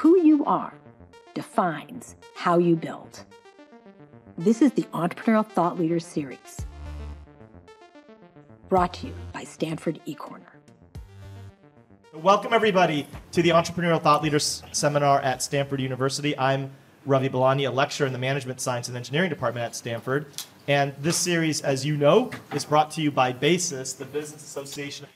Who you are defines how you build. This is the Entrepreneurial Thought Leaders Series, brought to you by Stanford eCorner. Welcome, everybody, to the Entrepreneurial Thought Leaders Seminar at Stanford University. I'm Ravi Balani, a lecturer in the Management Science and Engineering Department at Stanford. And this series, as you know, is brought to you by BASES, the Business Association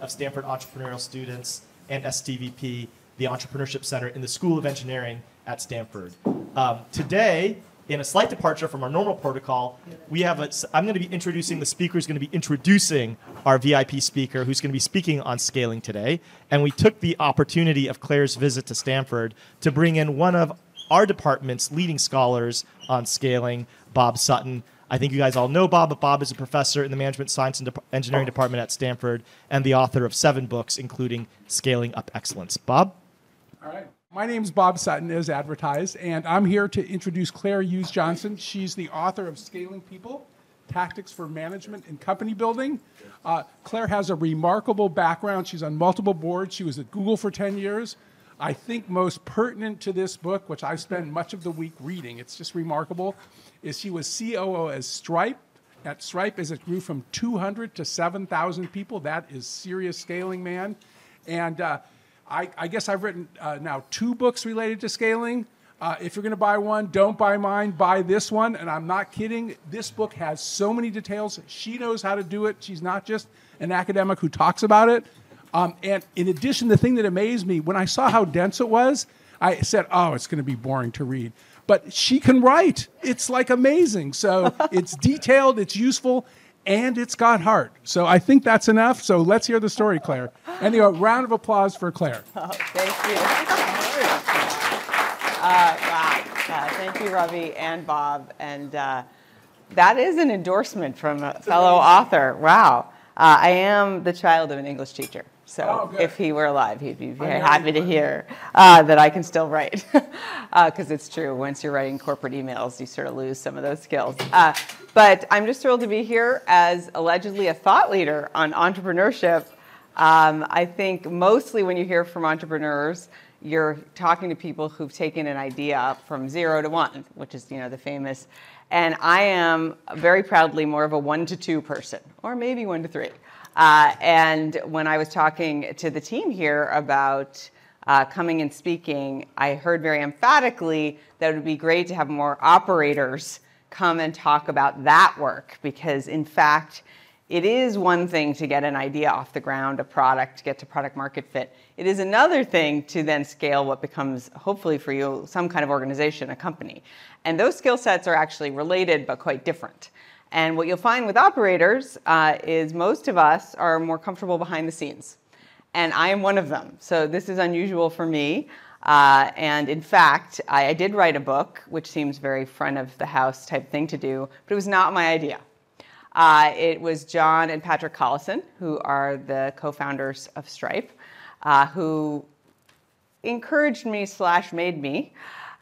of Stanford Entrepreneurial Students, and STVP, the Entrepreneurship Center in the School of Engineering at Stanford. Um, today, in a slight departure from our normal protocol, we have a, I'm going to be introducing the speaker who's going to be introducing our VIP speaker who's going to be speaking on scaling today. And we took the opportunity of Claire's visit to Stanford to bring in one of our department's leading scholars on scaling, Bob Sutton. I think you guys all know Bob, but Bob is a professor in the Management Science and De- Engineering Department at Stanford and the author of seven books, including Scaling Up Excellence. Bob? All right. My name is Bob Sutton, as advertised, and I'm here to introduce Claire Hughes Johnson. She's the author of Scaling People Tactics for Management and Company Building. Uh, Claire has a remarkable background. She's on multiple boards. She was at Google for 10 years. I think most pertinent to this book, which I spent much of the week reading, it's just remarkable, is she was COO as Stripe. At Stripe, as it grew from 200 to 7,000 people, that is serious scaling, man. And uh, I, I, guess I've written uh, now two books related to scaling. Uh, if you're going to buy one, don't buy mine, buy this one. And I'm not kidding. This book has so many details. She knows how to do it. She's not just an academic who talks about it. Um, and in addition, the thing that amazed me when I saw how dense it was, I said, "Oh, it's going to be boring to read." But she can write. It's like amazing. So it's detailed, it's useful, and it's got heart. So I think that's enough. So let's hear the story, Claire. And Anyway, round of applause for Claire. Oh, thank you. Uh, wow. Uh, thank you, Ravi and Bob. And uh, that is an endorsement from a fellow author. Wow. Uh, I am the child of an English teacher. So oh, if he were alive, he'd be very happy to hear uh, that I can still write. Because uh, it's true, once you're writing corporate emails, you sort of lose some of those skills. Uh, but I'm just thrilled to be here as allegedly a thought leader on entrepreneurship. Um, I think mostly when you hear from entrepreneurs, you're talking to people who've taken an idea from zero to one, which is you know the famous. And I am very proudly more of a one to two person, or maybe one to three. Uh, and when I was talking to the team here about uh, coming and speaking, I heard very emphatically that it would be great to have more operators come and talk about that work because, in fact, it is one thing to get an idea off the ground, a product, get to product market fit. It is another thing to then scale what becomes, hopefully for you, some kind of organization, a company. And those skill sets are actually related but quite different. And what you'll find with operators uh, is most of us are more comfortable behind the scenes. And I am one of them. So this is unusual for me. Uh, and in fact, I, I, did write a book, which seems very front of the house type thing to do, but it was not my idea. Uh, it was John and Patrick Collison, who are the co-founders of Stripe, uh, who encouraged me slash made me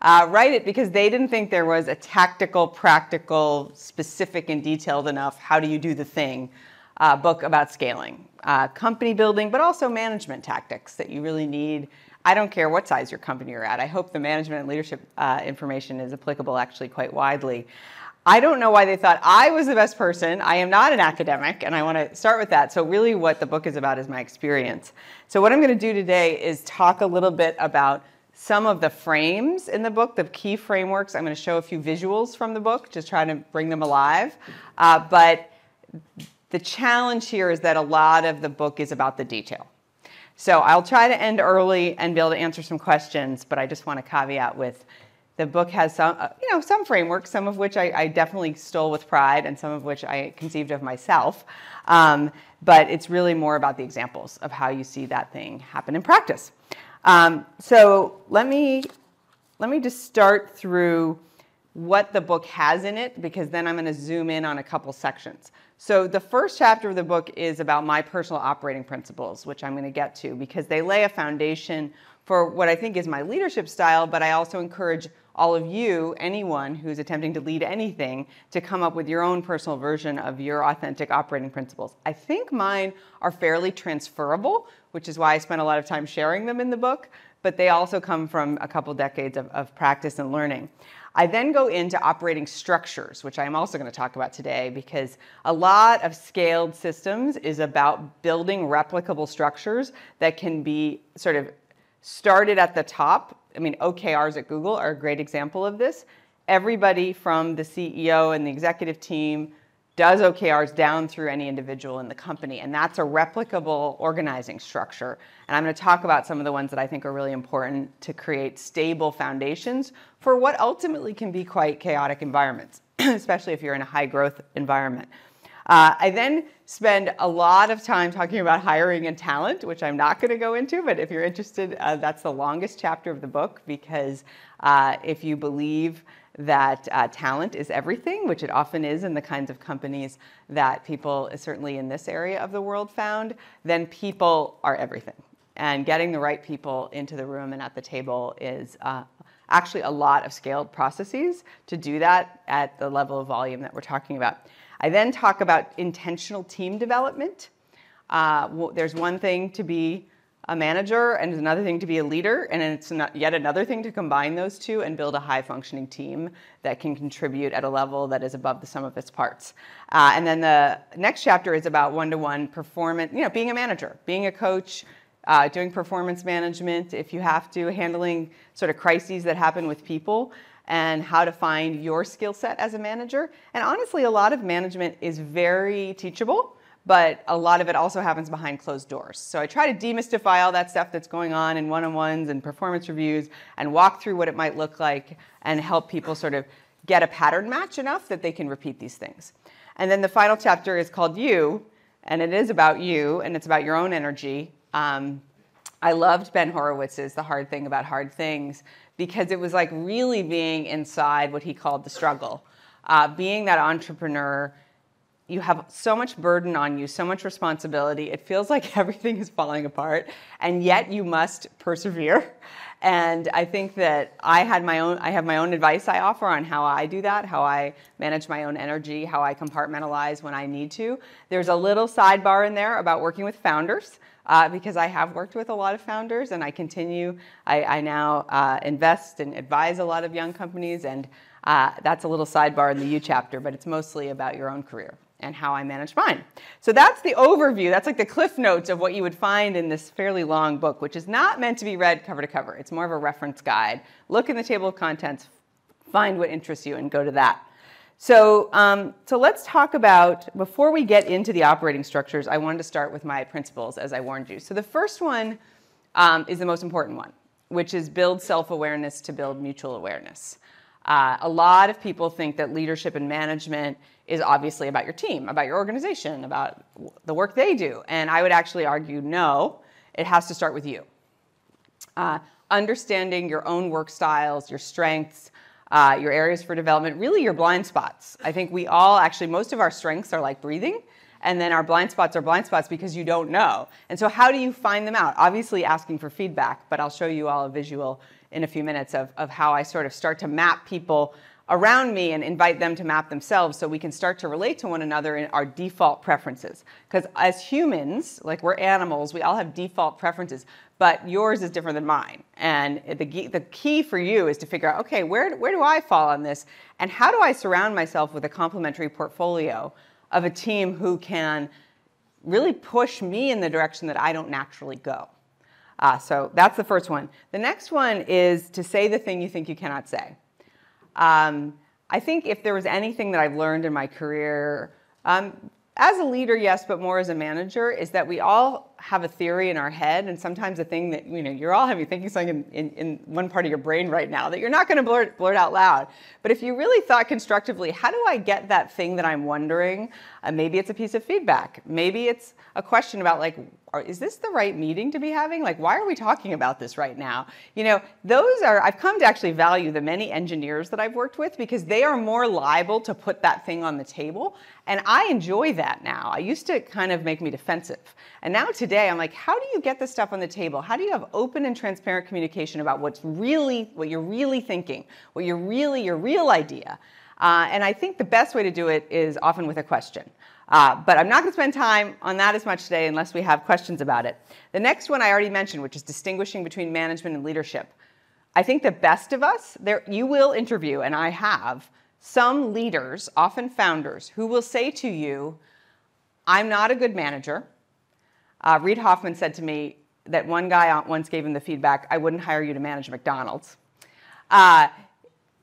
uh, write it because they didn't think there was a tactical, practical, specific, and detailed enough how do you do the thing uh, book about scaling, uh, company building, but also management tactics that you really need. I don't care what size your company you're at. I hope the management and leadership uh, information is applicable actually quite widely. I don't know why they thought I was the best person. I am not an academic, and I want to start with that. So, really, what the book is about is my experience. So, what I'm going to do today is talk a little bit about some of the frames in the book, the key frameworks. I'm going to show a few visuals from the book, just trying to bring them alive. Uh, but the challenge here is that a lot of the book is about the detail. So I'll try to end early and be able to answer some questions, but I just want to caveat with the book has some, uh, you know, some frameworks, some of which I, I, definitely stole with pride, and some of which I conceived of myself. Um, but it's really more about the examples of how you see that thing happen in practice. Um, so let me let me just start through what the book has in it, because then I'm going to zoom in on a couple sections. So the first chapter of the book is about my personal operating principles, which I'm going to get to, because they lay a foundation for what I think is my leadership style, but I also encourage all of you, anyone who's attempting to lead anything, to come up with your own personal version of your authentic operating principles. I think mine are fairly transferable, which is why I spent a lot of time sharing them in the book, but they also come from a couple decades of, of practice and learning. I then go into operating structures, which I'm also going to talk about today because a lot of scaled systems is about building replicable structures that can be sort of started at the top. I mean, OKRs at Google are a great example of this. Everybody from the CEO and the executive team does OKRs down through any individual in the company. And that's a replicable organizing structure. And I'm going to talk about some of the ones that I think are really important to create stable foundations for what ultimately can be quite chaotic environments, especially if you're in a high growth environment. Uh, I then spend a lot of time talking about hiring and talent, which I'm not going to go into, but if you're interested, uh, that's the longest chapter of the book because uh, if you believe that uh, talent is everything, which it often is in the kinds of companies that people, certainly in this area of the world, found, then people are everything. And getting the right people into the room and at the table is uh, actually a lot of scaled processes to do that at the level of volume that we're talking about. I then talk about intentional team development. Uh, there's one thing to be a manager and another thing to be a leader, and it's yet another thing to combine those two and build a high functioning team that can contribute at a level that is above the sum of its parts. Uh, and then the next chapter is about one to one performance, you know, being a manager, being a coach, uh, doing performance management if you have to, handling sort of crises that happen with people and how to find your skill set as a manager. And honestly, a lot of management is very teachable, but a lot of it also happens behind closed doors. So I try to demystify all that stuff that's going on in one on ones and performance reviews and walk through what it might look like and help people sort of get a pattern match enough that they can repeat these things. And then the final chapter is called You, and it is about you and it's about your own energy. Um, I loved Ben Horowitz's The Hard Thing About Hard Things because it was like really being inside what he called the struggle. Uh, being that entrepreneur, you have so much burden on you, so much responsibility. It feels like everything is falling apart, and yet you must persevere. And I think that I had my own, I have my own advice I offer on how I do that, how I manage my own energy, how I compartmentalize when I need to. There's a little sidebar in there about working with founders uh, because I have worked with a lot of founders and I continue. I, I now uh, invest and advise a lot of young companies, and uh, that's a little sidebar in the You chapter, but it's mostly about your own career and how I manage mine. So that's the overview. That's like the cliff notes of what you would find in this fairly long book, which is not meant to be read cover to cover. It's more of a reference guide. Look in the table of contents, find what interests you, and go to that. So, um, so let's talk about, before we get into the operating structures, I wanted to start with my principles, as I warned you. So the first one um, is the most important one, which is build self-awareness to build mutual awareness. Uh, a lot of people think that leadership and management is obviously about your team, about your organization, about the work they do. And I would actually argue no, it has to start with you. Uh, understanding your own work styles, your strengths, uh, your areas for development, really your blind spots. I think we all actually, most of our strengths are like breathing, and then our blind spots are blind spots because you don't know. And so, how do you find them out? Obviously, asking for feedback, but I'll show you all a visual in a few minutes of, of how I sort of start to map people around me and invite them to map themselves so we can start to relate to one another in our default preferences. Because as humans, like we're animals, we all have default preferences but yours is different than mine. And the, the key for you is to figure out okay, where, where do I fall on this? And how do I surround myself with a complementary portfolio of a team who can really push me in the direction that I don't naturally go? Uh, so that's the first one. The next one is to say the thing you think you cannot say. Um, I think if there was anything that I've learned in my career, um, as a leader, yes, but more as a manager, is that we all have a theory in our head, and sometimes a thing that you know you're all having thinking something in, in, in one part of your brain right now that you're not going to blurt, blurt out loud. But if you really thought constructively, how do I get that thing that I'm wondering? Uh, maybe it's a piece of feedback. Maybe it's a question about like is this the right meeting to be having? Like, why are we talking about this right now? You know, those are, I've come to actually value the many engineers that I've worked with because they are more liable to put that thing on the table. And I enjoy that now. I used to kind of make me defensive. And now today, day, I'm like, how do you get this stuff on the table? How do you have open and transparent communication about what's really, what you're really thinking, what you're really, your real idea? Uh, and I think the best way to do it is often with a question. Uh, but I'm not going to spend time on that as much today unless we have questions about it. The next one I already mentioned, which is distinguishing between management and leadership. I think the best of us, there, you will interview, and I have, some leaders, often founders, who will say to you, I'm not a good manager. Uh, Reid Hoffman said to me that one guy once gave him the feedback, I wouldn't hire you to manage McDonald's. Uh,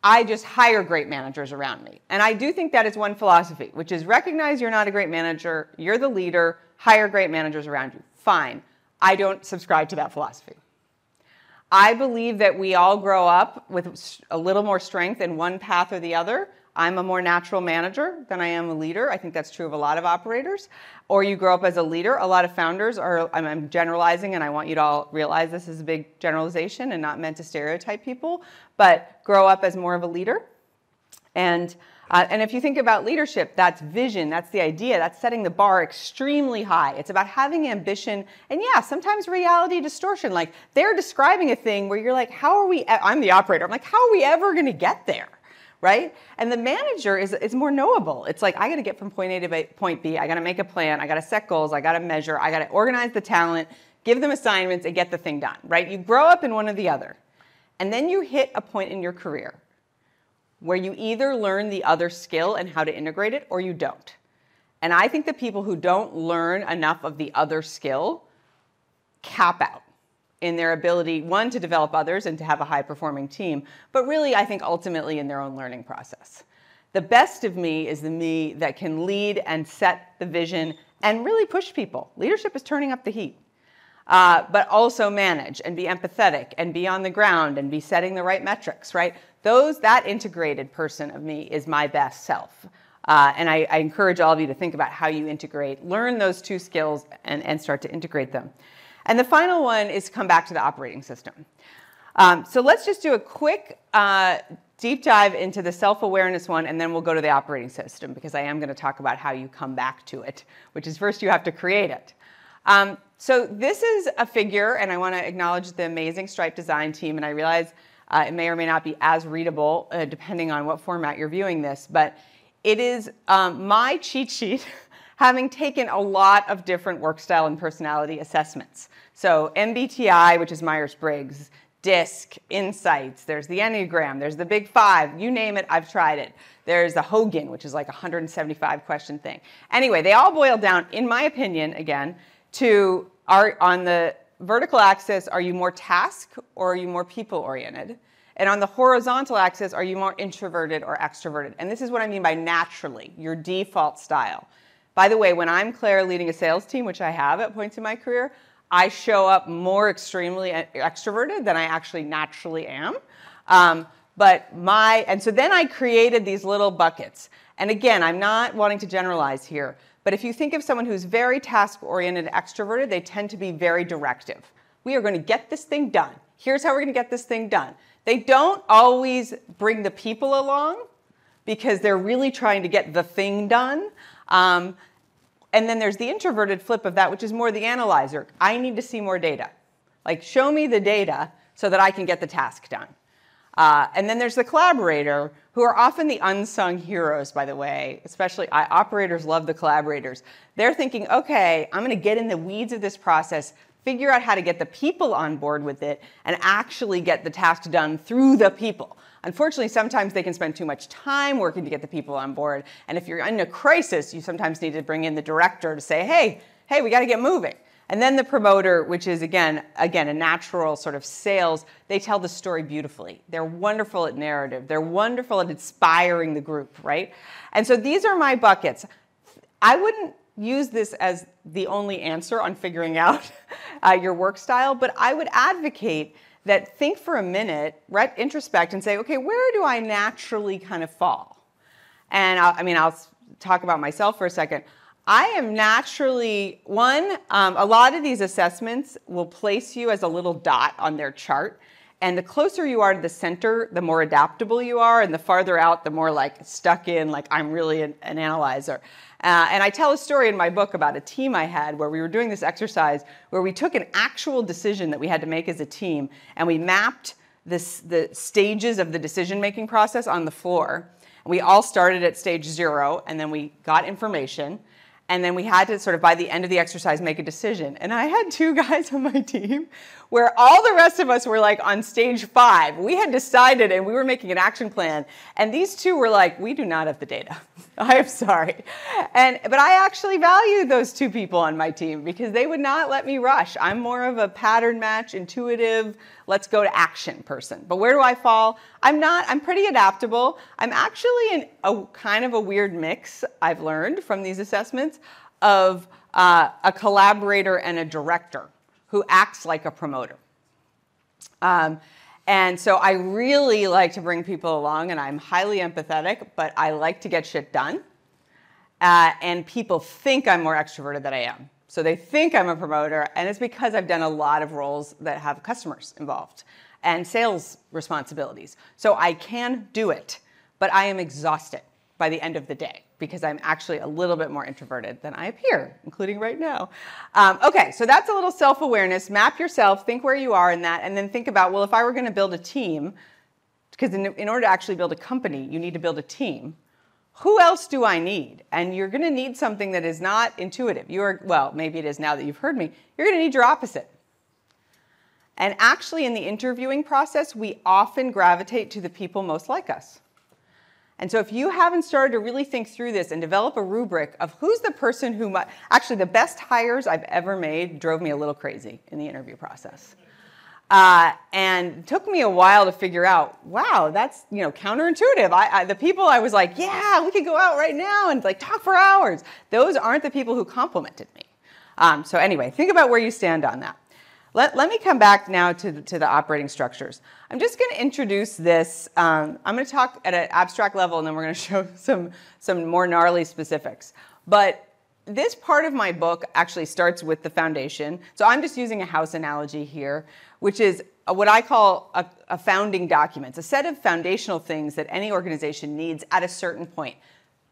I just hire great managers around me. And I do think that is one philosophy, which is recognize you're not a great manager, you're the leader, hire great managers around you. Fine. I don't subscribe to that philosophy. I believe that we all grow up with a little more strength in one path or the other. I'm a more natural manager than I am a leader. I think that's true of a lot of operators. Or you grow up as a leader. A lot of founders are, I'm generalizing and I want you to all realize this is a big generalization and not meant to stereotype people, but grow up as more of a leader. And, uh, and if you think about leadership, that's vision, that's the idea, that's setting the bar extremely high. It's about having ambition and, yeah, sometimes reality distortion. Like they're describing a thing where you're like, how are we? I'm the operator. I'm like, how are we ever going to get there? Right? And the manager is, is more knowable. It's like, I got to get from point A to point B. I got to make a plan. I got to set goals. I got to measure. I got to organize the talent, give them assignments, and get the thing done, right? You grow up in one or the other. And then you hit a point in your career where you either learn the other skill and how to integrate it or you don't. And I think the people who don't learn enough of the other skill cap out in their ability, one, to develop others and to have a high performing team, but really, I think ultimately in their own learning process. The best of me is the me that can lead and set the vision and really push people. Leadership is turning up the heat. Uh, but also manage and be empathetic and be on the ground and be setting the right metrics, right? Those, that integrated person of me is my best self. Uh, and I, I, encourage all of you to think about how you integrate, learn those two skills and, and start to integrate them. And the final one is come back to the operating system. Um, so let's just do a quick uh, deep dive into the self-awareness one, and then we'll go to the operating system because I am going to talk about how you come back to it, which is first you have to create it. Um, so this is a figure, and I want to acknowledge the amazing Stripe design team, and I realize uh, it may or may not be as readable uh, depending on what format you're viewing this, but it is um, my cheat sheet having taken a lot of different work style and personality assessments. So MBTI, which is Myers-Briggs, DISC, Insights, there's the Enneagram, there's the Big Five, you name it, I've tried it. There's the Hogan, which is like a 175 question thing. Anyway, they all boil down, in my opinion, again, to are on the vertical axis, are you more task or are you more people oriented? And on the horizontal axis, are you more introverted or extroverted? And this is what I mean by naturally, your default style. By the way, when I'm Claire leading a sales team, which I have at points in my career, I show up more extremely extroverted than I actually naturally am. Um, but my, and so then I created these little buckets. And again, I'm not wanting to generalize here, but if you think of someone who's very task oriented extroverted, they tend to be very directive. We are going to get this thing done. Here's how we're going to get this thing done. They don't always bring the people along because they're really trying to get the thing done. Um, and then there's the introverted flip of that, which is more the analyzer. I need to see more data. Like, show me the data so that I can get the task done. Uh, and then there's the collaborator, who are often the unsung heroes, by the way. Especially, I, operators love the collaborators. They're thinking, okay, I'm going to get in the weeds of this process, figure out how to get the people on board with it, and actually get the task done through the people. Unfortunately, sometimes they can spend too much time working to get the people on board. And if you're in a crisis, you sometimes need to bring in the director to say, hey, hey, we got to get moving. And then the promoter, which is again, again, a natural sort of sales, they tell the story beautifully. They're wonderful at narrative. They're wonderful at inspiring the group, right? And so these are my buckets. I wouldn't use this as the only answer on figuring out uh, your work style, but I would advocate that think for a minute, introspect, and say, okay, where do I naturally kind of fall? And I'll, i mean, I'll talk about myself for a second. I am naturally, one, um, a lot of these assessments will place you as a little dot on their chart. And the closer you are to the center, the more adaptable you are, and the farther out, the more like stuck in, like I'm really an, an analyzer. Uh, and I tell a story in my book about a team I had where we were doing this exercise where we took an actual decision that we had to make as a team and we mapped this, the stages of the decision making process on the floor. We all started at stage zero and then we got information and then we had to sort of, by the end of the exercise, make a decision. And I had two guys on my team where all the rest of us were like on stage five. We had decided and we were making an action plan. And these two were like, we do not have the data. I am sorry. And, but I actually value those two people on my team because they would not let me rush. I'm more of a pattern match, intuitive, let's go to action person. But where do I fall? I'm not, I'm pretty adaptable. I'm actually in a kind of a weird mix, I've learned from these assessments, of uh, a collaborator and a director who acts like a promoter. Um, and so I really like to bring people along, and I'm highly empathetic, but I like to get shit done. Uh, and people think I'm more extroverted than I am. So they think I'm a promoter, and it's because I've done a lot of roles that have customers involved and sales responsibilities. So I can do it, but I am exhausted by the end of the day because I'm actually a little bit more introverted than I appear, including right now. Um, okay, so that's a little self awareness. Map yourself, think where you are in that, and then think about well, if I were going to build a team, because in, in order to actually build a company, you need to build a team who else do I need? And you're going to need something that is not intuitive. You're, well, maybe it is now that you've heard me. You're going to need your opposite. And actually, in the interviewing process, we often gravitate to the people most like us. And so, if you haven't started to really think through this and develop a rubric of who's the person who might, actually, the best hires I've ever made drove me a little crazy in the interview process. Uh, and took me a while to figure out, wow, that's you know counterintuitive. I, I, the people I was like, yeah, we could go out right now and like talk for hours. Those aren't the people who complimented me. Um, so anyway, think about where you stand on that. Let, let me come back now to, to the operating structures. I'm just going to introduce this. Um, I'm going to talk at an abstract level, and then we're going to show some some more gnarly specifics. But this part of my book actually starts with the foundation. So I'm just using a house analogy here which is what I call a, a, founding document, a set of foundational things that any organization needs at a certain point.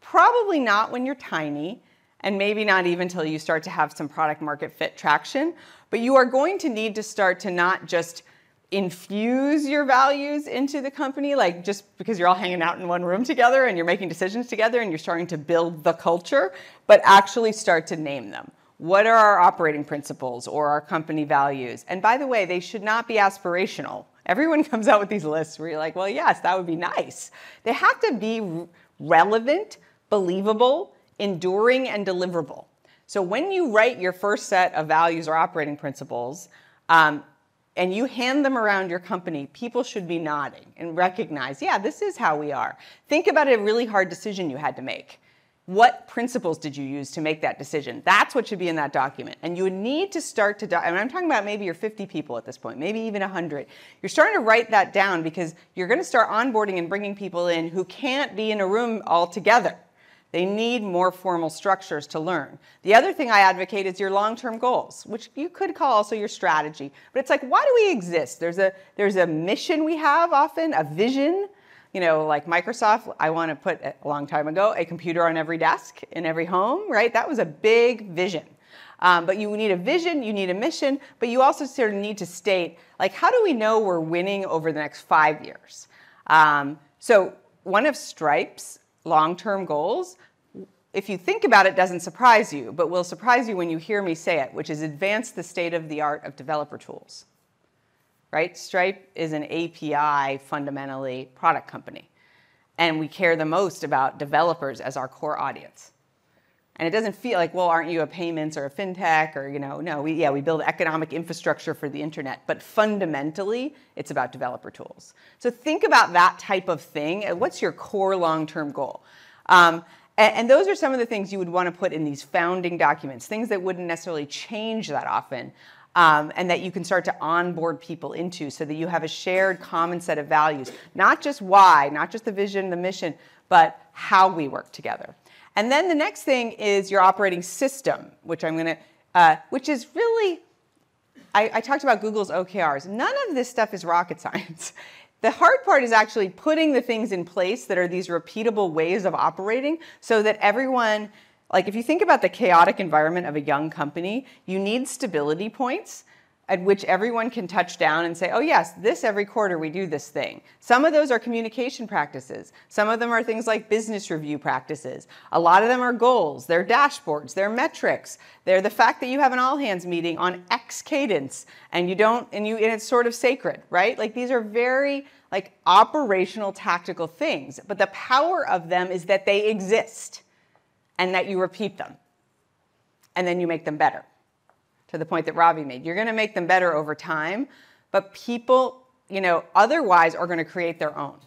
Probably not when you're tiny, and maybe not even until you start to have some product market fit traction, but you are going to need to start to not just infuse your values into the company, like just because you're all hanging out in one room together and you're making decisions together and you're starting to build the culture, but actually start to name them. What are our operating principles or our company values? And by the way, they should not be aspirational. Everyone comes out with these lists where you're like, well, yes, that would be nice. They have to be relevant, believable, enduring, and deliverable. So when you write your first set of values or operating principles, um, and you hand them around your company, people should be nodding and recognize, yeah, this is how we are. Think about a really hard decision you had to make. What principles did you use to make that decision? That's what should be in that document. And you would need to start to, do- I mean, I'm talking about maybe you're 50 people at this point, maybe even 100. You're starting to write that down because you're going to start onboarding and bringing people in who can't be in a room all together. They need more formal structures to learn. The other thing I advocate is your long-term goals, which you could call also your strategy. But it's like, why do we exist? There's a there's a mission we have often, a vision, you know, like Microsoft, I want to put a long time ago a computer on every desk in every home, right? That was a big vision. Um, but you need a vision, you need a mission, but you also sort of need to state, like, how do we know we're winning over the next five years? Um, so, one of Stripe's long term goals, if you think about it, doesn't surprise you, but will surprise you when you hear me say it, which is advance the state of the art of developer tools right? Stripe is an API fundamentally product company. And we care the most about developers as our core audience. And it doesn't feel like, well, aren't you a payments or a fintech or, you know, no, we, yeah, we build economic infrastructure for the internet. But fundamentally, it's about developer tools. So think about that type of thing. What's your core long term goal? Um, and, and those are some of the things you would want to put in these founding documents, things that wouldn't necessarily change that often, um, and that you can start to onboard people into so that you have a shared common set of values. Not just why, not just the vision, the mission, but how we work together. And then the next thing is your operating system, which I'm going to, uh, which is really I, I talked about Google's OKRs. None of this stuff is rocket science. The hard part is actually putting the things in place that are these repeatable ways of operating so that everyone, like if you think about the chaotic environment of a young company, you need stability points at which everyone can touch down and say, oh, yes, this every quarter we do this thing. Some of those are communication practices. Some of them are things like business review practices. A lot of them are goals, they're dashboards, they're metrics. They're the fact that you have an all hands meeting on X cadence and you don't, and you, and it's sort of sacred, right? Like these are very like operational tactical things, but the power of them is that they exist and that you repeat them and then you make them better to the point that Ravi made. You're going to make them better over time, but people, you know, otherwise are going to create their own.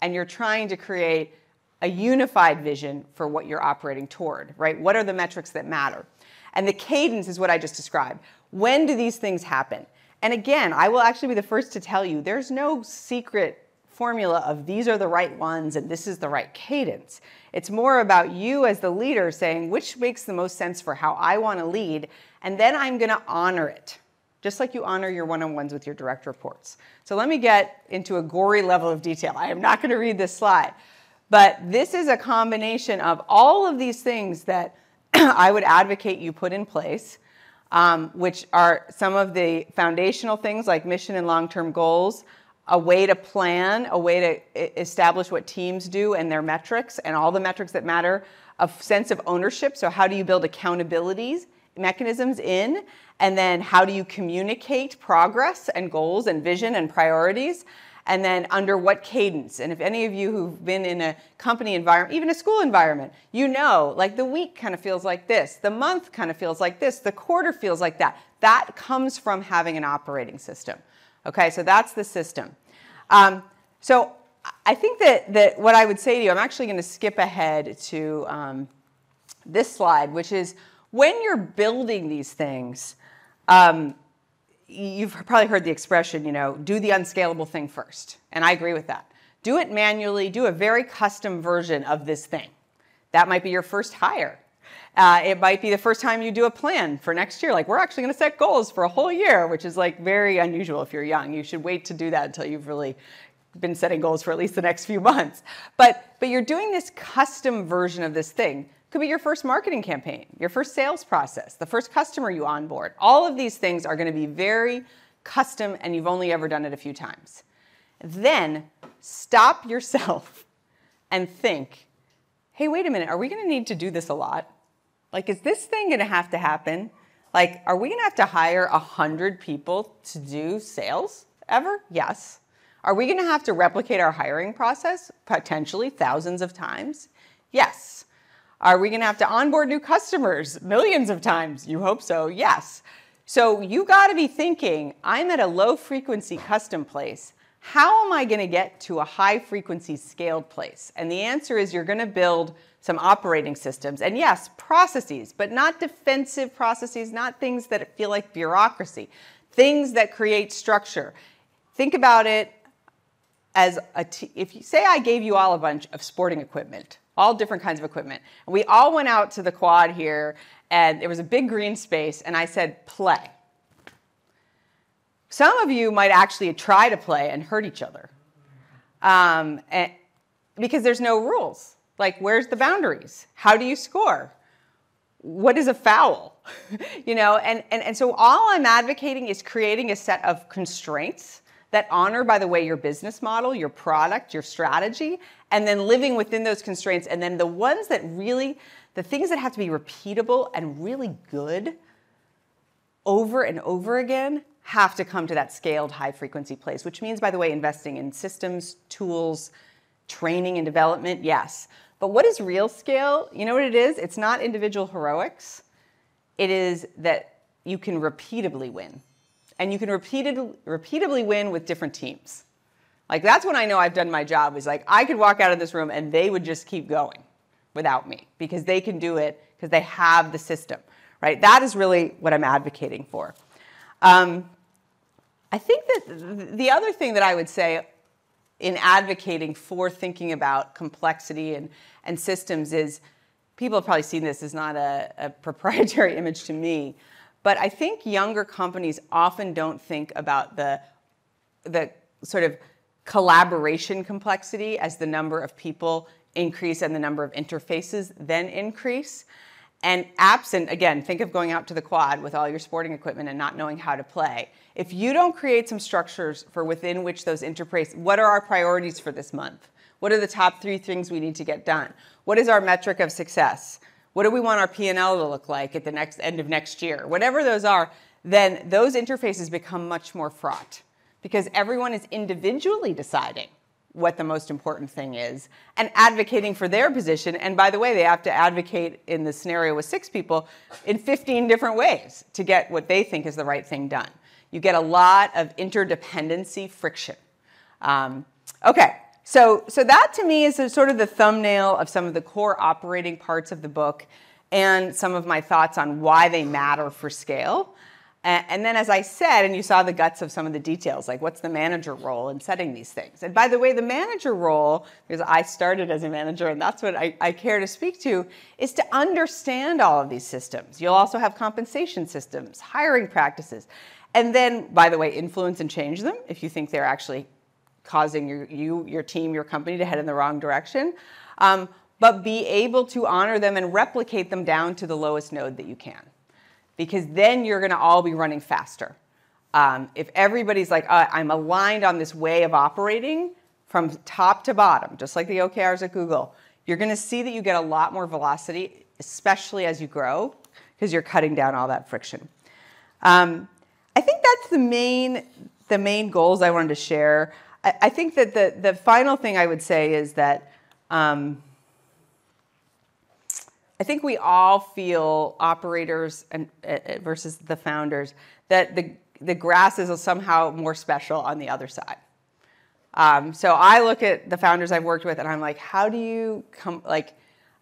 And you're trying to create a unified vision for what you're operating toward, right? What are the metrics that matter? And the cadence is what I just described. When do these things happen? And again, I will actually be the first to tell you there's no secret formula of these are the right ones and this is the right cadence. It's more about you as the leader saying which makes the most sense for how I want to lead and then I'm going to honor it, just like you honor your one on ones with your direct reports. So let me get into a gory level of detail. I am not going to read this slide, but this is a combination of all of these things that I would advocate you put in place. Um, which are some of the foundational things like mission and long term goals, a way to plan, a way to establish what teams do and their metrics and all the metrics that matter, a sense of ownership. So, how do you build accountabilities mechanisms in, and then how do you communicate progress and goals and vision and priorities, and then under what cadence. And if any of you who've been in a company environment, even a school environment, you know, like the week kind of feels like this, the month kind of feels like this, the quarter feels like that. That comes from having an operating system. Okay, so that's the system. Um, so I think that, that what I would say to you, I'm actually going to skip ahead to um, this slide, which is when you're building these things, um, you've probably heard the expression, you know, do the unscalable thing first. And I agree with that. Do it manually, do a very custom version of this thing. That might be your first hire. Uh, it might be the first time you do a plan for next year. Like, we're actually going to set goals for a whole year, which is like very unusual if you're young. You should wait to do that until you've really been setting goals for at least the next few months. But, but you're doing this custom version of this thing. Could be your first marketing campaign, your first sales process, the first customer you onboard. All of these things are going to be very custom and you've only ever done it a few times. Then stop yourself and think, hey, wait a minute, are we going to need to do this a lot? Like, is this thing going to have to happen? Like, are we going to have to hire 100 people to do sales ever? Yes. Are we going to have to replicate our hiring process potentially thousands of times? Yes. Are we going to have to onboard new customers millions of times? You hope so, yes. So you got to be thinking, I'm at a low frequency custom place. How am I going to get to a high frequency scaled place? And the answer is you're going to build some operating systems. And yes, processes, but not defensive processes, not things that feel like bureaucracy, things that create structure. Think about it as a t- if you say I gave you all a bunch of sporting equipment, all different kinds of equipment. And we all went out to the quad here, and there was a big green space, and I said, play. Some of you might actually try to play and hurt each other um, and, because there's no rules. Like, where's the boundaries? How do you score? What is a foul? you know, and, and, and so all I'm advocating is creating a set of constraints that honor, by the way, your business model, your product, your strategy, and then living within those constraints. And then the ones that really, the things that have to be repeatable and really good over and over again have to come to that scaled high frequency place, which means, by the way, investing in systems, tools, training and development, yes. But what is real scale? You know what it is? It's not individual heroics. It is that you can repeatably win and you can repeatedly, repeatedly win with different teams. Like that's when I know I've done my job. Is like I could walk out of this room and they would just keep going without me because they can do it because they have the system, right? That is really what I'm advocating for. Um, I think that the other thing that I would say in advocating for thinking about complexity and, and systems is people have probably seen this is not a, a proprietary image to me But I think younger companies often don't think about the, the sort of collaboration complexity as the number of people increase and the number of interfaces then increase. And absent, again, think of going out to the quad with all your sporting equipment and not knowing how to play. If you don't create some structures for within which those interface, what are our priorities for this month? What are the top three things we need to get done? What is our metric of success? What do we want our P&L to look like at the next end of next year? Whatever those are, then those interfaces become much more fraught because everyone is individually deciding what the most important thing is and advocating for their position. And by the way, they have to advocate in the scenario with six people in 15 different ways to get what they think is the right thing done. You get a lot of interdependency friction. Um, okay, so, so that to me is sort of the thumbnail of some of the core operating parts of the book and some of my thoughts on why they matter for scale. And then, as I said, and you saw the guts of some of the details, like what's the manager role in setting these things? And by the way, the manager role, because I started as a manager and that's what I, I, care to speak to, is to understand all of these systems. You'll also have compensation systems, hiring practices, and then, by the way, influence and change them if you think they're actually causing your, you, your team, your company to head in the wrong direction. Um, but be able to honor them and replicate them down to the lowest node that you can because then you're going to all be running faster. Um, if everybody's like, uh, I'm aligned on this way of operating from top to bottom, just like the OKRs at Google, you're going to see that you get a lot more velocity, especially as you grow, because you're cutting down all that friction. Um, I think that's the main the main goals I wanted to share. I, I think that the the final thing I would say is that. Um, I think we all feel operators and uh, versus the founders that the the grass is somehow more special on the other side. Um, so I look at the founders I've worked with, and I'm like, how do you come? Like,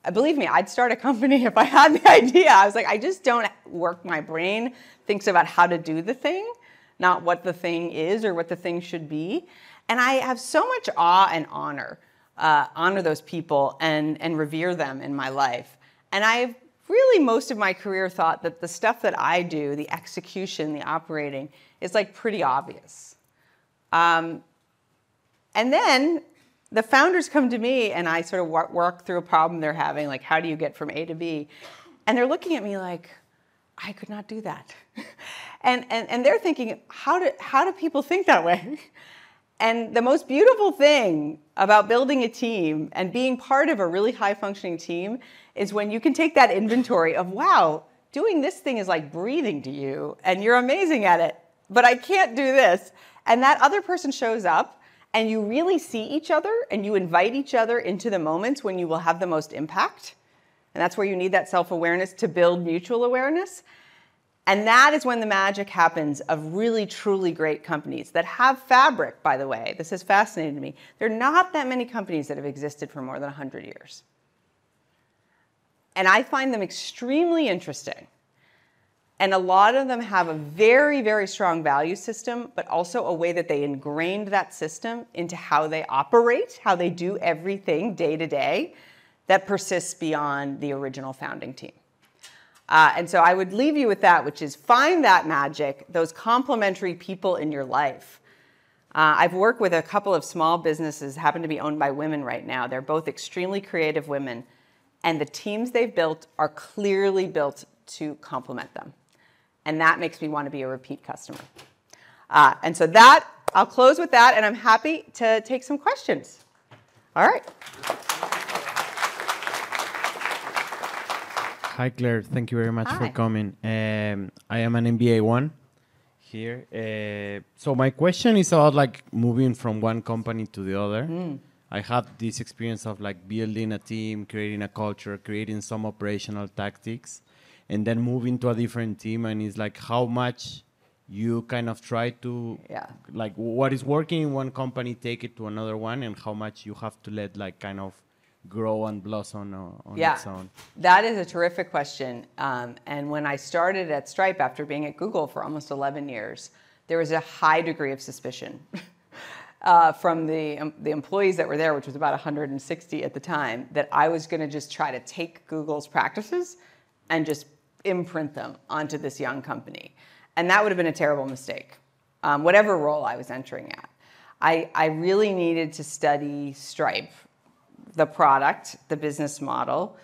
uh, believe me, I'd start a company if I had the idea. I was like, I just don't work. My brain thinks about how to do the thing, not what the thing is or what the thing should be. And I have so much awe and honor, uh, honor those people and and revere them in my life. And I've really most of my career thought that the stuff that I do, the execution, the operating, is like pretty obvious. Um, and then the founders come to me and I sort of work through a problem they're having, like how do you get from A to B? And they're looking at me like, I could not do that. and, and, and they're thinking, how do, how do people think that way? And the most beautiful thing about building a team and being part of a really high functioning team is when you can take that inventory of, wow, doing this thing is like breathing to you and you're amazing at it, but I can't do this. And that other person shows up and you really see each other and you invite each other into the moments when you will have the most impact. And that's where you need that self awareness to build mutual awareness. And that is when the magic happens of really, truly great companies that have fabric, by the way. This has fascinated me. There are not that many companies that have existed for more than 100 years. And I find them extremely interesting. And a lot of them have a very, very strong value system, but also a way that they ingrained that system into how they operate, how they do everything day to day that persists beyond the original founding team. Uh, and so I would leave you with that, which is find that magic, those complementary people in your life. Uh, I've worked with a couple of small businesses, happen to be owned by women right now. They're both extremely creative women, and the teams they've built are clearly built to complement them. And that makes me want to be a repeat customer. Uh, and so that, I'll close with that, and I'm happy to take some questions. All right. Hi, Claire. Thank you very much Hi. for coming. Um, I am an MBA one here. Uh, so my question is about like moving from one company to the other. Mm. I had this experience of like building a team, creating a culture, creating some operational tactics, and then moving to a different team. And it's like how much you kind of try to Yeah. like what is working in one company, take it to another one, and how much you have to let like kind of grow and blossom on, on Yeah, its own. that is a terrific question. Um, and when I started at Stripe after being at Google for almost 11 years, there was a high degree of suspicion uh, from the, um, the employees that were there, which was about 160 at the time, that I was going to just try to take Google's practices and just imprint them onto this young company. And that would have been a terrible mistake, um, whatever role I was entering at. I, I really needed to study Stripe, the product, the business model,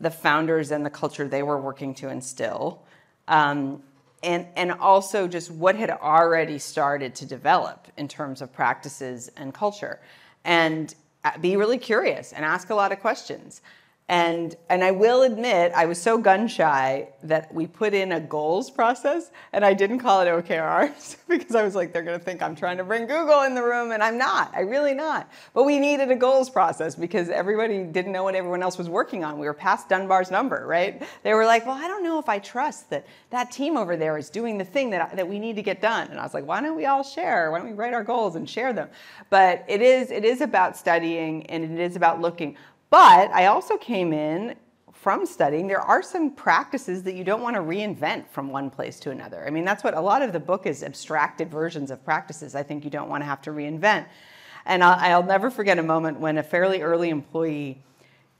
the founders and the culture they were working to instill, um, and, and also just what had already started to develop in terms of practices and culture. And uh, be really curious and ask a lot of questions. And, and I will admit, I was so gun shy that we put in a goals process and I didn't call it OKRs because I was like, they're going to think I'm trying to bring Google in the room and I'm not. I really not. But we needed a goals process because everybody didn't know what everyone else was working on. We were past Dunbar's number, right? They were like, well, I don't know if I trust that that team over there is doing the thing that, that we need to get done. And I was like, why don't we all share? Why don't we write our goals and share them? But it is, it is about studying and it is about looking. But I also came in from studying, there are some practices that you don't want to reinvent from one place to another. I mean, that's what a lot of the book is abstracted versions of practices I think you don't want to have to reinvent. And I'll, never forget a moment when a fairly early employee,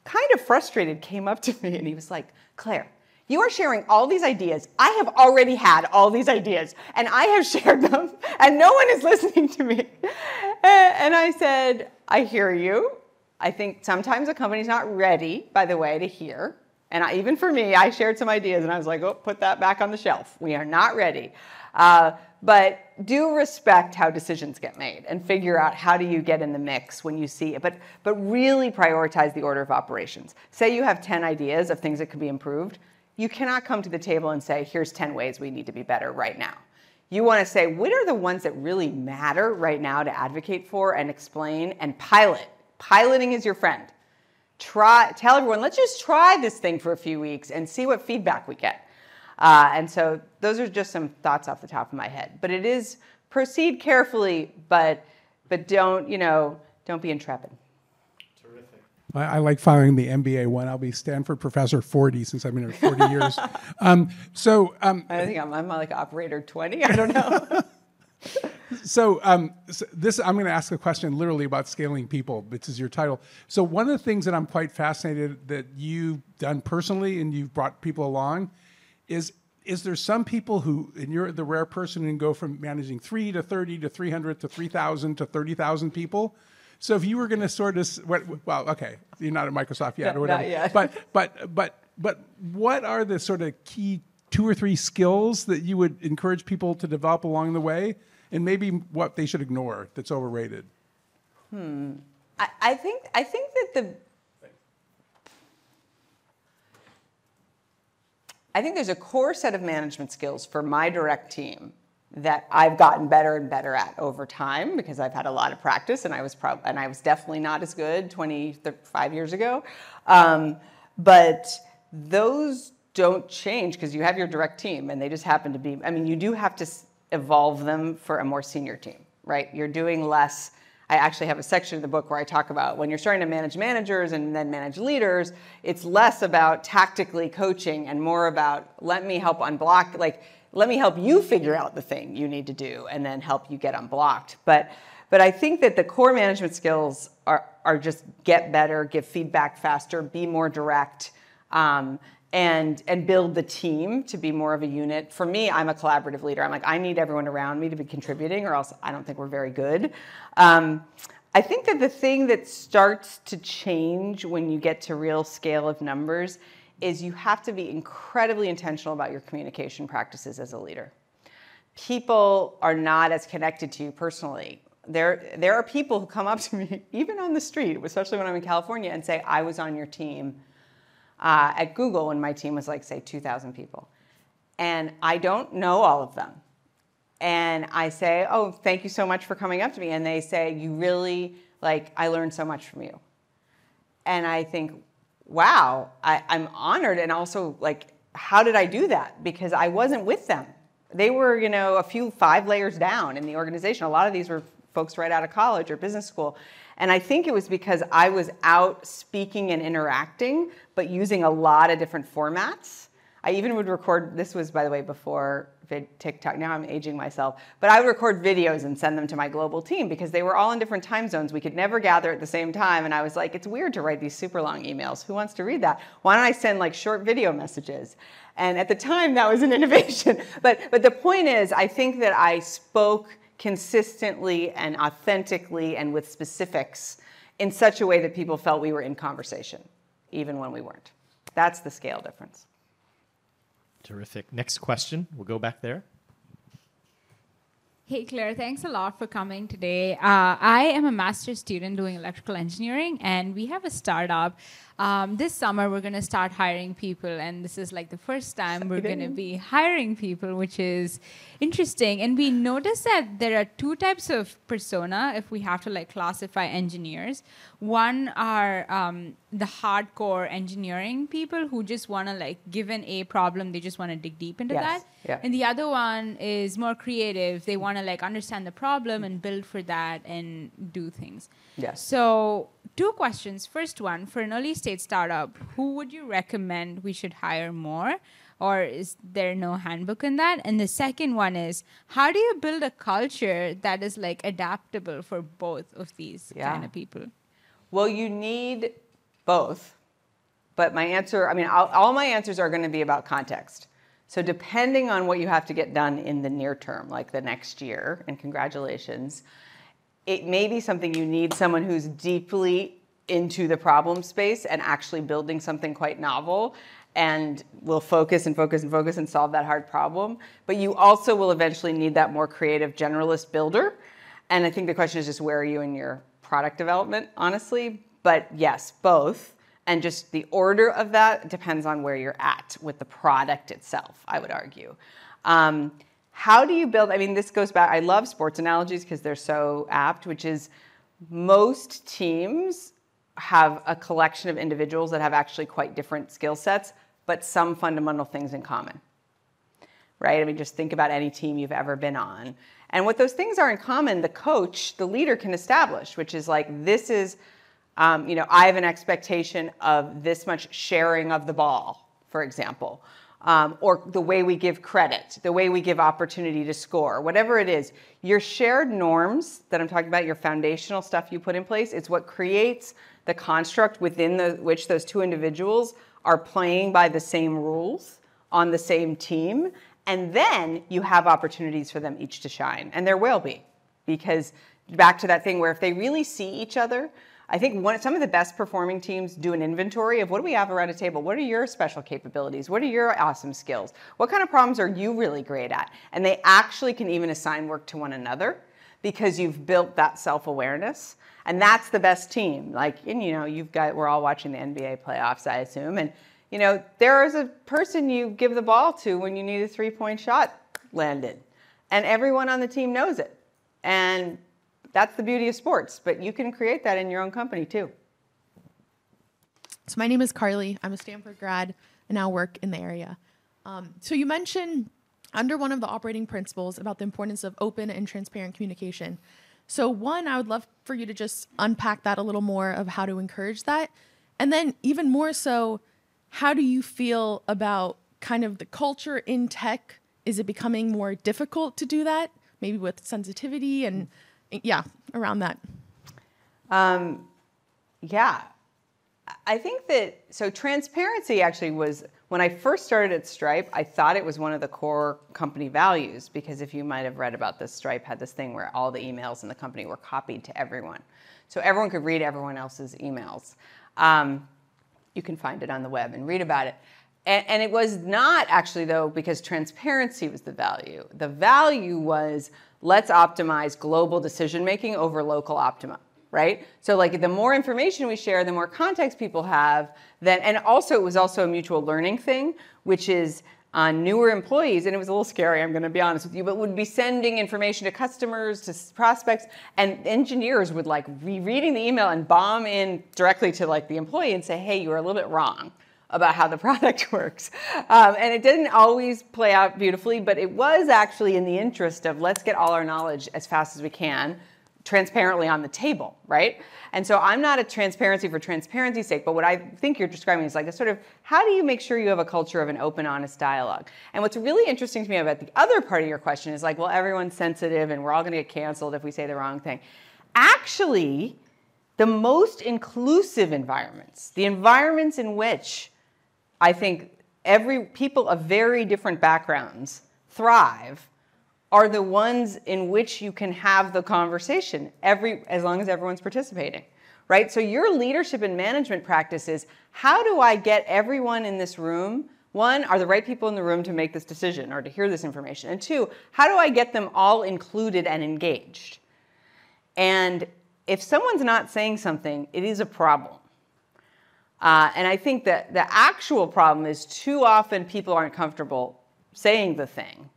kind of frustrated, came up to me and he was like, Claire, you are sharing all these ideas. I have already had all these ideas and I have shared them and no one is listening to me. And I said, I hear you. I think sometimes a company's not ready, by the way, to hear. And I, even for me, I shared some ideas and I was like, oh, put that back on the shelf. We are not ready. Uh, but do respect how decisions get made and figure out how do you get in the mix when you see it. But, but really prioritize the order of operations. Say you have 10 ideas of things that could be improved. You cannot come to the table and say, here's 10 ways we need to be better right now. You want to say, what are the ones that really matter right now to advocate for and explain and pilot Piloting is your friend. Try, tell everyone, let's just try this thing for a few weeks and see what feedback we get. Uh, and so those are just some thoughts off the top of my head. But it is proceed carefully, but but don't you know don't be intrepid. Terrific. I, I like following the MBA one. I'll be Stanford professor 40 since I've been here 40 years. Um, so um, I think I'm, I'm like operator 20. I don't know. so, um, so this I'm going to ask a question literally about scaling people. This is your title. So one of the things that I'm quite fascinated that you've done personally and you've brought people along is is there some people who and you're the rare person who can go from managing three to thirty to three hundred to three thousand to thirty thousand people. So if you were going to sort of well, okay, you're not at Microsoft yet no, or whatever. Yet. But but but but what are the sort of key two or three skills that you would encourage people to develop along the way and maybe what they should ignore that's overrated? Hmm. I, I think I think that the I think there's a core set of management skills for my direct team that I've gotten better and better at over time because I've had a lot of practice and I was prob- and I was definitely not as good 25 years ago. Um, but those don't change because you have your direct team and they just happen to be, I mean, you do have to evolve them for a more senior team, right? You're doing less. I actually have a section in the book where I talk about when you're starting to manage managers and then manage leaders, it's less about tactically coaching and more about let me help unblock, like let me help you figure out the thing you need to do and then help you get unblocked. But but I think that the core management skills are are just get better, give feedback faster, be more direct. Um, and and build the team to be more of a unit. For me, I'm a collaborative leader. I'm like I need everyone around me to be contributing, or else I don't think we're very good. Um, I think that the thing that starts to change when you get to real scale of numbers is you have to be incredibly intentional about your communication practices as a leader. People are not as connected to you personally. There, there are people who come up to me, even on the street, especially when I'm in California, and say, I was on your team uh, at Google when my team was like, say, 2,000 people. And I don't know all of them. And I say, oh, thank you so much for coming up to me. And they say, you really, like, I learned so much from you. And I think, wow, I, I'm honored. And also, like, how did I do that? Because I wasn't with them. They were, you know, a few five layers down in the organization. A lot of these were folks right out of college or business school. And I think it was because I was out speaking and interacting, but using a lot of different formats. I even would record, this was, by the way, before TikTok. Now I'm aging myself. But I would record videos and send them to my global team because they were all in different time zones. We could never gather at the same time. And I was like, it's weird to write these super long emails. Who wants to read that? Why don't I send like short video messages? And at the time, that was an innovation. But, but the point is, I think that I spoke consistently and authentically and with specifics in such a way that people felt we were in conversation, even when we weren't. That's the scale difference. Terrific. Next question. We'll go back there. Hey, Claire, thanks a lot for coming today. Uh, I am a master's student doing electrical engineering, and we have a startup um, this summer we're going to start hiring people and this is like the first time we're going to be hiring people which is interesting. And we notice that there are two types of persona if we have to like classify engineers. One are um, the hardcore engineering people who just want to like given a problem they just want to dig deep into yes. that. Yeah. and the other one is more creative. They want to like understand the problem and build for that and do things. Yes. So two questions. First one, for an early stage startup, who would you recommend we should hire more? Or is there no handbook in that? And the second one is, how do you build a culture that is like adaptable for both of these yeah. kind of people? Well, you need both. But my answer, I mean, all, all my answers are going to be about context. So, depending on what you have to get done in the near term, like the next year, and congratulations, it may be something you need someone who's deeply into the problem space and actually building something quite novel and will focus and focus and focus and solve that hard problem. But you also will eventually need that more creative generalist builder. And I think the question is just where are you in your product development, honestly? But yes, both. And just the order of that depends on where you're at with the product itself, I would argue. Um, how do you build? I mean, this goes back. I love sports analogies because they're so apt, which is most teams have a collection of individuals that have actually quite different skill sets, but some fundamental things in common. Right? I mean, just think about any team you've ever been on. And what those things are in common, the coach, the leader can establish, which is like, this is, um, you know, I have an expectation of this much sharing of the ball, for example um, or the way we give credit, the way we give opportunity to score, whatever it is, your shared norms that I'm talking about, your foundational stuff you put in place, it's what creates the construct within the, which those two individuals are playing by the same rules on the same team. And then you have opportunities for them each to shine. And there will be. Because back to that thing where if they really see each other, I think one, some of the best performing teams do an inventory of what do we have around a table? What are your special capabilities? What are your awesome skills? What kind of problems are you really great at? And they actually can even assign work to one another because you've built that self awareness. And that's the best team. Like, and you know, you've got, we're all watching the NBA playoffs, I assume. And, you know, there is a person you give the ball to when you need a three point shot landed. And everyone on the team knows it. And that's the beauty of sports, but you can create that in your own company too. So my name is Carly. I'm a Stanford grad and now work in the area. Um, so you mentioned under one of the operating principles about the importance of open and transparent communication. So one, I would love for you to just unpack that a little more of how to encourage that. And then even more so, how do you feel about kind of the culture in tech? Is it becoming more difficult to do that? Maybe with sensitivity and yeah, around that. Um, yeah, I think that so transparency actually was when I first started at Stripe. I thought it was one of the core company values because if you might have read about this, Stripe had this thing where all the emails in the company were copied to everyone, so everyone could read everyone else's emails. Um, you can find it on the web and read about it. And, and it was not actually though because transparency was the value. The value was let's optimize global decision making over local optima right? So like the more information we share the more context people have then and also it was also a mutual learning thing which is on uh, newer employees and it was a little scary i'm going to be honest with you but would be sending information to customers to prospects and engineers would like be reading the email and bomb in directly to like the employee and say hey you were a little bit wrong about how the product works. Um, and it didn't always play out beautifully, but it was actually in the interest of let's get all our knowledge as fast as we can transparently on the table, right? And so I'm not a transparency for transparency's sake, but what I think you're describing is like a sort of how do you make sure you have a culture of an open, honest dialogue? And what's really interesting to me about the other part of your question is like, well, everyone's sensitive and we're all to get canceled if we say the wrong thing. Actually, the most inclusive environments, the environments in which I think every people of very different backgrounds thrive are the ones in which you can have the conversation every as long as everyone's participating right? So your leadership and management practices how do i get everyone in this room one are the right people in the room to make this decision or to hear this information? And two how do i get them all included and engaged? And if someone's not saying something it is a problem uh, and i think that the actual problem is too often people aren't comfortable saying the thing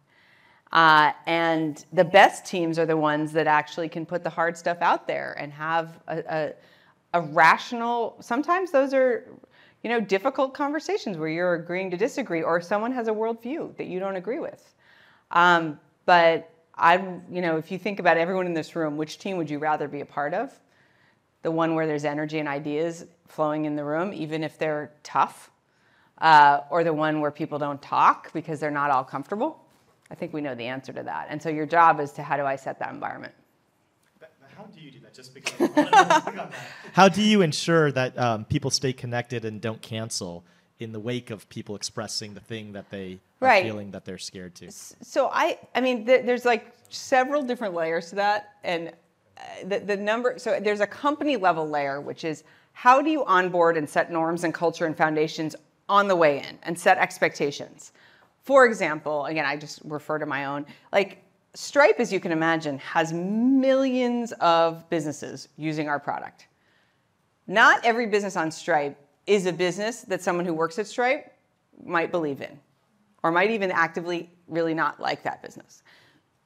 uh, and the best teams are the ones that actually can put the hard stuff out there and have a, a, a rational, sometimes those are you know, difficult conversations where you're agreeing to disagree or someone has a worldview that you don't agree with. Um, but I, you know, if you think about everyone in this room, which team would you rather be a part of? The one where there's energy and ideas flowing in the room, even if they're tough, uh, or the one where people don't talk because they're not all comfortable? I think we know the answer to that. And so your job is to how do I set that environment? How do you do that? Just because. how do you ensure that um, people stay connected and don't cancel in the wake of people expressing the thing that they right. are feeling that they're scared to? So I, I mean, th- there's like several different layers to that, and the, the number. So there's a company level layer, which is how do you onboard and set norms and culture and foundations on the way in and set expectations. For example, again, I just refer to my own, like Stripe, as you can imagine, has millions of businesses using our product. Not every business on Stripe is a business that someone who works at Stripe might believe in or might even actively really not like that business.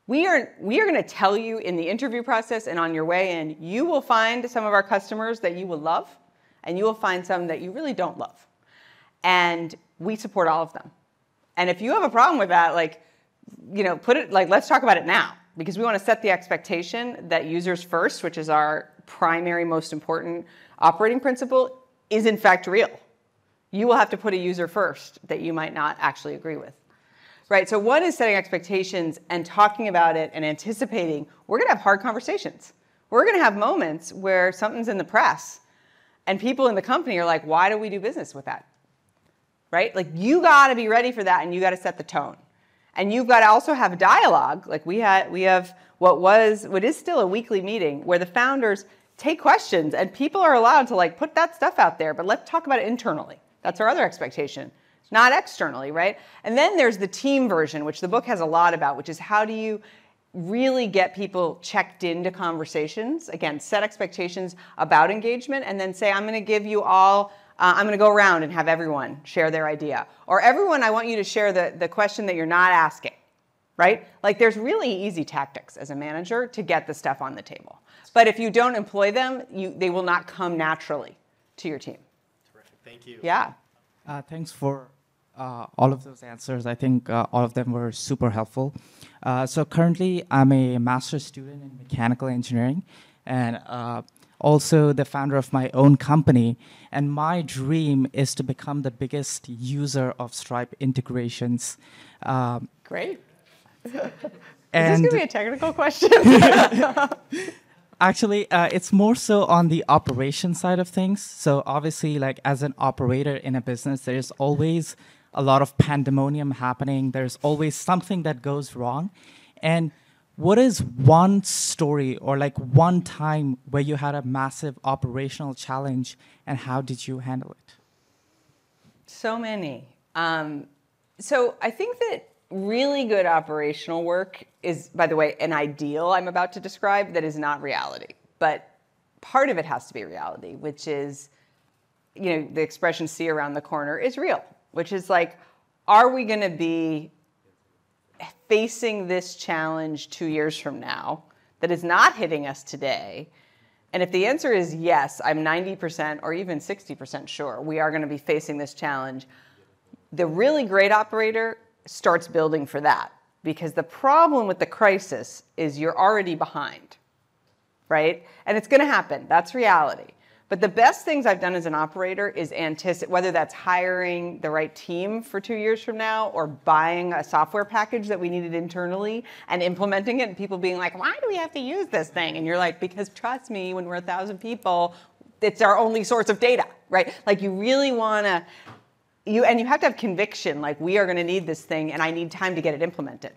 We are, we are going to tell you in the interview process and on your way in, you will find some of our customers that you will love, and you will find some that you really don't love. And we support all of them. And if you have a problem with that, like, you know, put it like let's talk about it now because we want to set the expectation that users first, which is our primary most important operating principle, is in fact real. You will have to put a user first that you might not actually agree with. Right? So one is setting expectations and talking about it and anticipating we're going to have hard conversations. We're going to have moments where something's in the press and people in the company are like, why do we do business with that? right? Like you got to be ready for that and you got to set the tone. And you've got to also have dialogue. Like we had we have what was what is still a weekly meeting where the founders take questions and people are allowed to like put that stuff out there, but let's talk about it internally. That's our other expectation. Not externally, right? And then there's the team version, which the book has a lot about, which is how do you really get people checked into conversations again set expectations about engagement and then say i'm going to give you all uh, I'm going to go around and have everyone share their idea. Or everyone, I want you to share the, the question that you're not asking, right? Like there's really easy tactics as a manager to get the stuff on the table. But if you don't employ them, you, they will not come naturally to your team. Terrific. Thank you. Yeah. Uh, thanks for uh, all of those answers. I think uh, all of them were super helpful. Uh, so currently, I'm a master's student in mechanical engineering, and uh, also the founder of my own company. And my dream is to become the biggest user of Stripe integrations. Um, Great. is this going to be a technical question? Actually, uh, it's more so on the operation side of things. So obviously, like as an operator in a business, there's always a lot of pandemonium happening. There's always something that goes wrong, and what is one story or like one time where you had a massive operational challenge and how did you handle it? So many. Um, so I think that really good operational work is, by the way, an ideal I'm about to describe that is not reality. But part of it has to be reality, which is, you know, the expression see around the corner is real, which is like, are we going to be facing this challenge two years from now that is not hitting us today? And if the answer is yes, I'm 90% or even 60% sure we are going to be facing this challenge. The really great operator starts building for that because the problem with the crisis is you're already behind. right? And it's going to happen. That's reality. But the best things I've done as an operator is anticipate whether that's hiring the right team for two years from now or buying a software package that we needed internally and implementing it and people being like, why do we have to use this thing? And you're like, because trust me, when we're a thousand people, it's our only source of data, right? Like you really want to you and you have to have conviction like we are going to need this thing and I need time to get it implemented.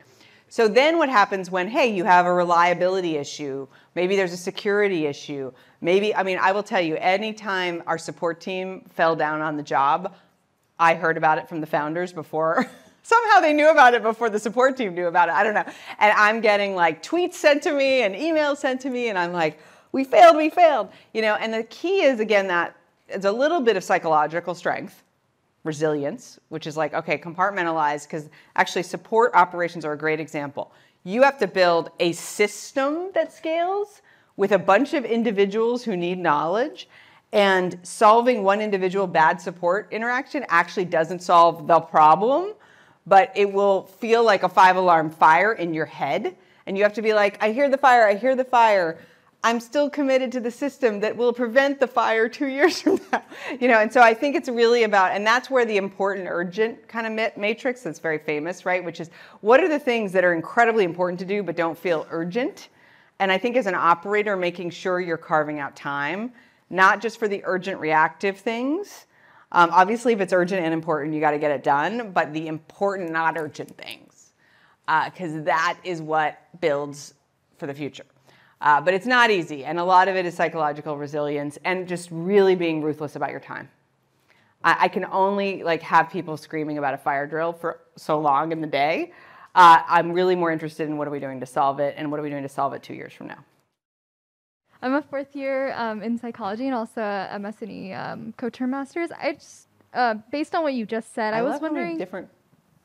So then what happens when, hey, you have a reliability issue, maybe there's a security issue, maybe, I mean, I will tell you, anytime our support team fell down on the job, I heard about it from the founders before. Somehow they knew about it before the support team knew about it. I don't know. And I'm getting like tweets sent to me and emails sent to me, and I'm like, we failed, we failed. You know, and the key is again that it's a little bit of psychological strength resilience, which is like, okay, compartmentalize, because actually support operations are a great example. You have to build a system that scales with a bunch of individuals who need knowledge. And solving one individual bad support interaction actually doesn't solve the problem, but it will feel like a five alarm fire in your head. And you have to be like, I hear the fire, I hear the fire. I'm still committed to the system that will prevent the fire two years from now. You know, and so I think it's really about, and that's where the important urgent kind of matrix that's very famous, right? Which is what are the things that are incredibly important to do but don't feel urgent? And I think as an operator, making sure you're carving out time, not just for the urgent reactive things. Um, obviously, if it's urgent and important, you got to get it done, but the important, not urgent things, because uh, that is what builds for the future. Uh, but it's not easy, and a lot of it is psychological resilience and just really being ruthless about your time. I, I can only like have people screaming about a fire drill for so long in the day. Uh, I'm really more interested in what are we doing to solve it, and what are we doing to solve it two years from now. I'm a fourth year um, in psychology and also a MS&E um, co-term masters. I just, uh, based on what you just said, I, I was wondering different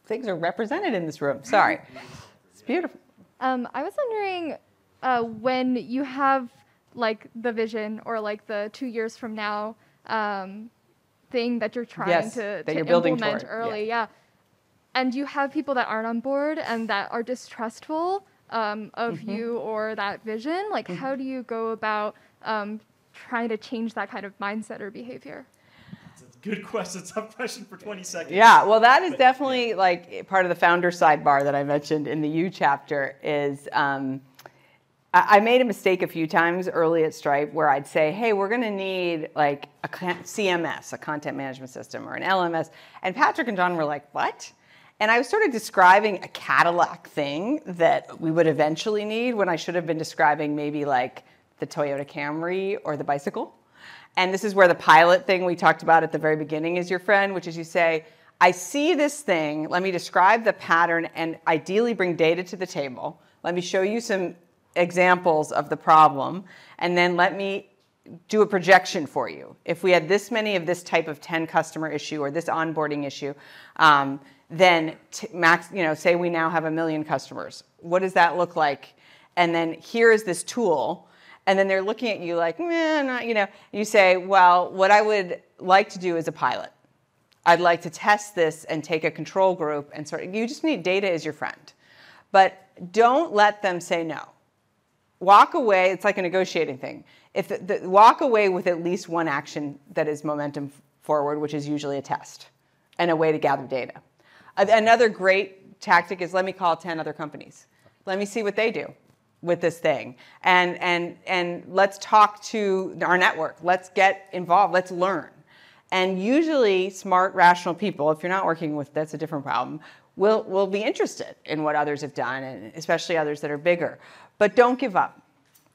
things are represented in this room. Sorry, it's beautiful. Um, I was wondering uh, when you have like the vision or like the two years from now um, thing that you're trying yes, to, to implement toward. early, yeah. yeah. And you have people that aren't on board and that are distrustful um, of mm-hmm. you or that vision. Like, mm-hmm. how do you go about um, trying to change that kind of mindset or behavior? good question. Tough question for 20 seconds. Yeah, well, that is definitely like part of the founder sidebar that I mentioned in the U chapter. Is um, I made a mistake a few times early at Stripe where I'd say, hey, we're going to need like a CMS, a content management system, or an LMS. And Patrick and John were like, what? And I was sort of describing a Cadillac thing that we would eventually need when I should have been describing maybe like the Toyota Camry or the bicycle. And this is where the pilot thing we talked about at the very beginning is your friend, which is you say, I see this thing, let me describe the pattern and ideally bring data to the table. Let me show you some examples of the problem, and then let me do a projection for you. If we had this many of this type of 10 customer issue or this onboarding issue, um, then max, you know, say we now have a million customers. What does that look like? And then here is this tool, and then they're looking at you like, man, not, you know. You say, well, what I would like to do is a pilot. I'd like to test this and take a control group and sort of. You just need data as your friend, but don't let them say no walk away it's like a negotiating thing. If the, the, walk away with at least one action that is momentum forward which is usually a test and a way to gather data. Another great tactic is let me call 10 other companies. Let me see what they do with this thing. And and and let's talk to our network. Let's get involved. Let's learn. And usually smart rational people if you're not working with that's a different problem will will be interested in what others have done and especially others that are bigger but don't give up.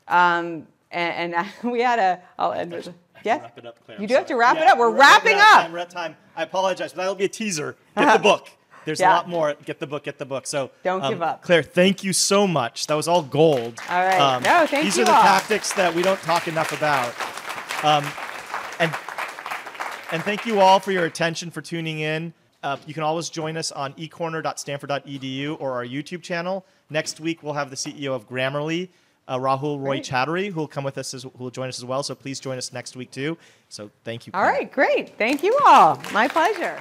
Um, and, and we had a, I'll end with, yeah? Wrap it up, Claire. You do have to wrap yeah, it up. We're, we're wrapping up. We're at time. I apologize, but that'll be a teaser. Get the book. There's yeah. a lot more. Get the book. Get the book. So don't um, give up, Claire. Thank you so much. That was all gold. All right. Um, no, thank these you. These are all. the tactics that we don't talk enough about. Um, and and thank you all for your attention for tuning in. Uh, you can always join us on ecorner.stanford.edu or our YouTube channel. Next week we'll have the CEO of Grammarly uh, Rahul Roy great. Chowdhury, who will come with us, as, who will join us as well. So please join us next week too. So thank you. All right, great. Thank you all. My pleasure.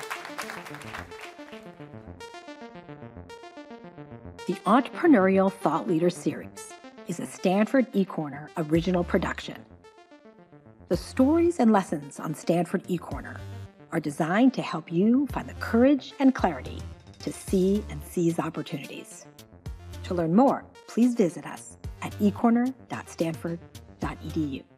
The Entrepreneurial Thought Leader Series. is a Stanford eCorner original production. The stories and lessons on Stanford eCorner are designed to help you find the courage and clarity to see and seize opportunities. To learn more, please visit us at ecorner.stanford.edu.